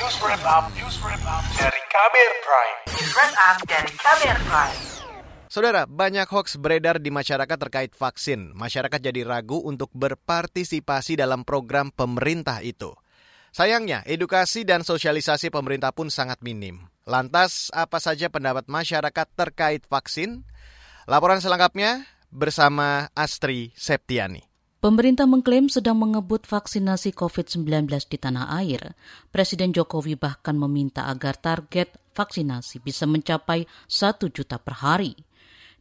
News Wrap Up, News Wrap Up dari Kamer Prime. News Wrap Up dari Kamer Prime. Saudara, banyak hoax beredar di masyarakat terkait vaksin. Masyarakat jadi ragu untuk berpartisipasi dalam program pemerintah itu. Sayangnya, edukasi dan sosialisasi pemerintah pun sangat minim. Lantas, apa saja pendapat masyarakat terkait vaksin? Laporan selengkapnya bersama Astri Septiani. Pemerintah mengklaim sedang mengebut vaksinasi COVID-19 di tanah air. Presiden Jokowi bahkan meminta agar target vaksinasi bisa mencapai 1 juta per hari.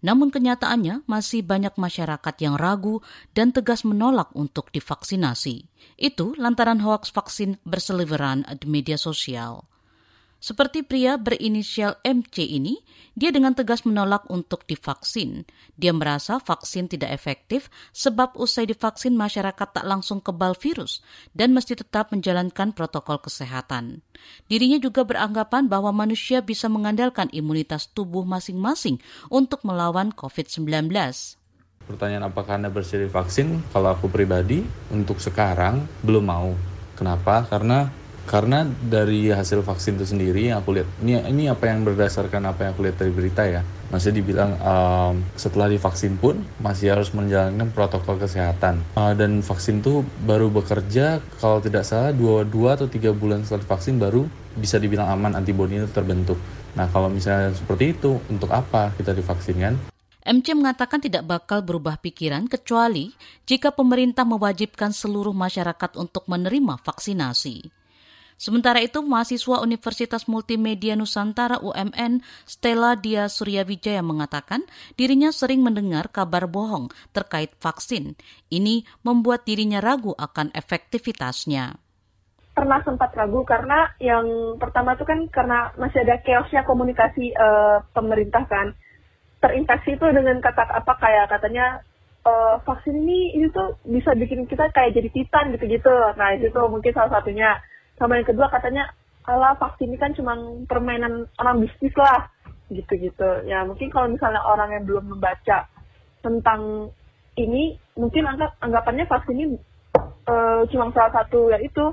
Namun kenyataannya masih banyak masyarakat yang ragu dan tegas menolak untuk divaksinasi. Itu lantaran hoaks vaksin berseliweran di media sosial. Seperti pria berinisial MC ini, dia dengan tegas menolak untuk divaksin. Dia merasa vaksin tidak efektif sebab usai divaksin masyarakat tak langsung kebal virus dan mesti tetap menjalankan protokol kesehatan. Dirinya juga beranggapan bahwa manusia bisa mengandalkan imunitas tubuh masing-masing untuk melawan COVID-19. Pertanyaan apakah Anda bersedia vaksin? Kalau aku pribadi, untuk sekarang belum mau. Kenapa? Karena karena dari hasil vaksin itu sendiri yang aku lihat ini ini apa yang berdasarkan apa yang aku lihat dari berita ya? Masih dibilang um, setelah divaksin pun masih harus menjalankan protokol kesehatan. Uh, dan vaksin itu baru bekerja kalau tidak salah dua dua atau tiga bulan setelah divaksin baru bisa dibilang aman antibodi itu terbentuk. Nah kalau misalnya seperti itu untuk apa kita divaksin kan? MC mengatakan tidak bakal berubah pikiran kecuali jika pemerintah mewajibkan seluruh masyarakat untuk menerima vaksinasi. Sementara itu, mahasiswa Universitas Multimedia Nusantara UMN Stella Dia Suryawijaya mengatakan dirinya sering mendengar kabar bohong terkait vaksin. Ini membuat dirinya ragu akan efektivitasnya. Pernah sempat ragu karena yang pertama itu kan karena masih ada chaosnya komunikasi uh, pemerintah kan. Terinfeksi itu dengan kata apa kayak katanya uh, vaksin ini itu bisa bikin kita kayak jadi titan gitu-gitu. Nah itu tuh mungkin salah satunya sama yang kedua katanya ala vaksin ini kan cuma permainan orang bisnis lah. Gitu-gitu. Ya mungkin kalau misalnya orang yang belum membaca tentang ini mungkin anggap anggapannya vaksin ini uh, cuma salah satu ya itu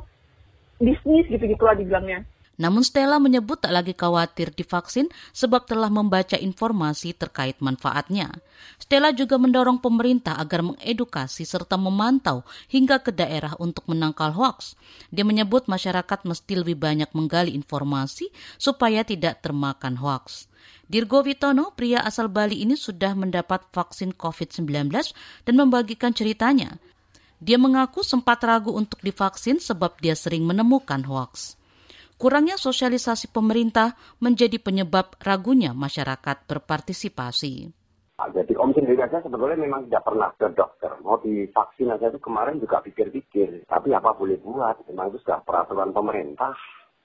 bisnis gitu-gitu lah dibilangnya namun Stella menyebut tak lagi khawatir divaksin sebab telah membaca informasi terkait manfaatnya. Stella juga mendorong pemerintah agar mengedukasi serta memantau hingga ke daerah untuk menangkal hoaks. Dia menyebut masyarakat mesti lebih banyak menggali informasi supaya tidak termakan hoaks. Dirgo Witono, pria asal Bali ini sudah mendapat vaksin COVID-19 dan membagikan ceritanya. Dia mengaku sempat ragu untuk divaksin sebab dia sering menemukan hoaks. Kurangnya sosialisasi pemerintah menjadi penyebab ragunya masyarakat berpartisipasi. Jadi Om sendiri aja sebetulnya memang tidak pernah ke dokter. Mau divaksin aja itu kemarin juga pikir-pikir. Tapi apa boleh buat? Memang itu sudah peraturan pemerintah.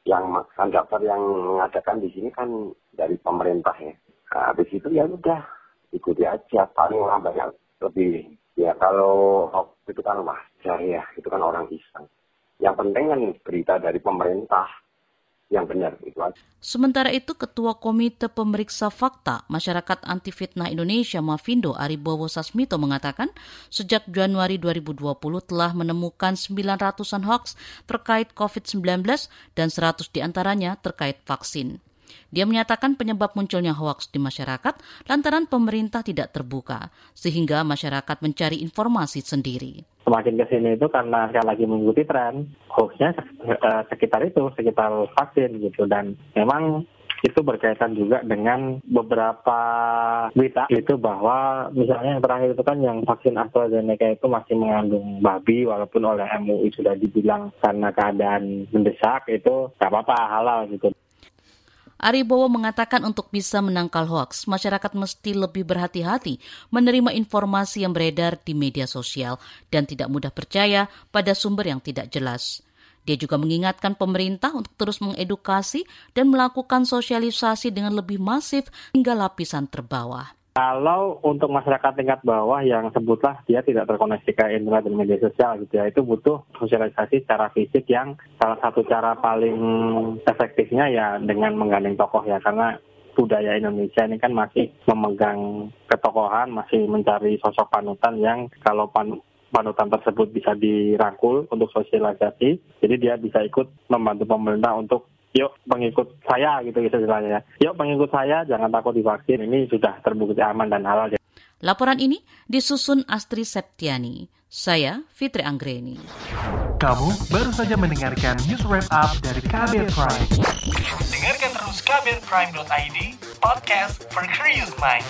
Yang kan daftar yang mengadakan di sini kan dari pemerintah ya. Nah, habis itu ya udah ikuti aja. Paling orang banyak lebih. Ya kalau itu kan wajar ya. Itu kan orang iseng. Yang penting kan berita dari pemerintah yang benar. Sementara itu Ketua Komite Pemeriksa Fakta Masyarakat Anti Fitnah Indonesia Mavindo Aribowo Sasmito mengatakan sejak Januari 2020 telah menemukan 900-an hoax terkait COVID-19 dan 100 di antaranya terkait vaksin. Dia menyatakan penyebab munculnya hoaks di masyarakat lantaran pemerintah tidak terbuka, sehingga masyarakat mencari informasi sendiri. Semakin ke sini itu karena saya lagi mengikuti tren, hoaxnya uh, sekitar itu, sekitar vaksin gitu. Dan memang itu berkaitan juga dengan beberapa berita itu bahwa misalnya yang terakhir itu kan yang vaksin AstraZeneca itu masih mengandung babi walaupun oleh MUI sudah dibilang karena keadaan mendesak itu nggak apa-apa halal gitu. Aribowo mengatakan untuk bisa menangkal hoaks, masyarakat mesti lebih berhati-hati menerima informasi yang beredar di media sosial dan tidak mudah percaya pada sumber yang tidak jelas. Dia juga mengingatkan pemerintah untuk terus mengedukasi dan melakukan sosialisasi dengan lebih masif hingga lapisan terbawah. Kalau untuk masyarakat tingkat bawah yang sebutlah dia tidak terkoneksi ke internet dan media sosial gitu ya, itu butuh sosialisasi secara fisik yang salah satu cara paling efektifnya ya dengan menggandeng tokoh ya karena budaya Indonesia ini kan masih memegang ketokohan, masih mencari sosok panutan yang kalau pan panutan tersebut bisa dirangkul untuk sosialisasi. Jadi dia bisa ikut membantu pemerintah untuk yuk pengikut saya gitu gitu istilahnya. Yuk pengikut saya jangan takut divaksin. Ini sudah terbukti aman dan halal. Laporan ini disusun Astri Septiani. Saya Fitri Anggreni. Kamu baru saja mendengarkan news wrap up dari Kabel Prime. Dengarkan terus kbrprime.id, podcast for curious mind.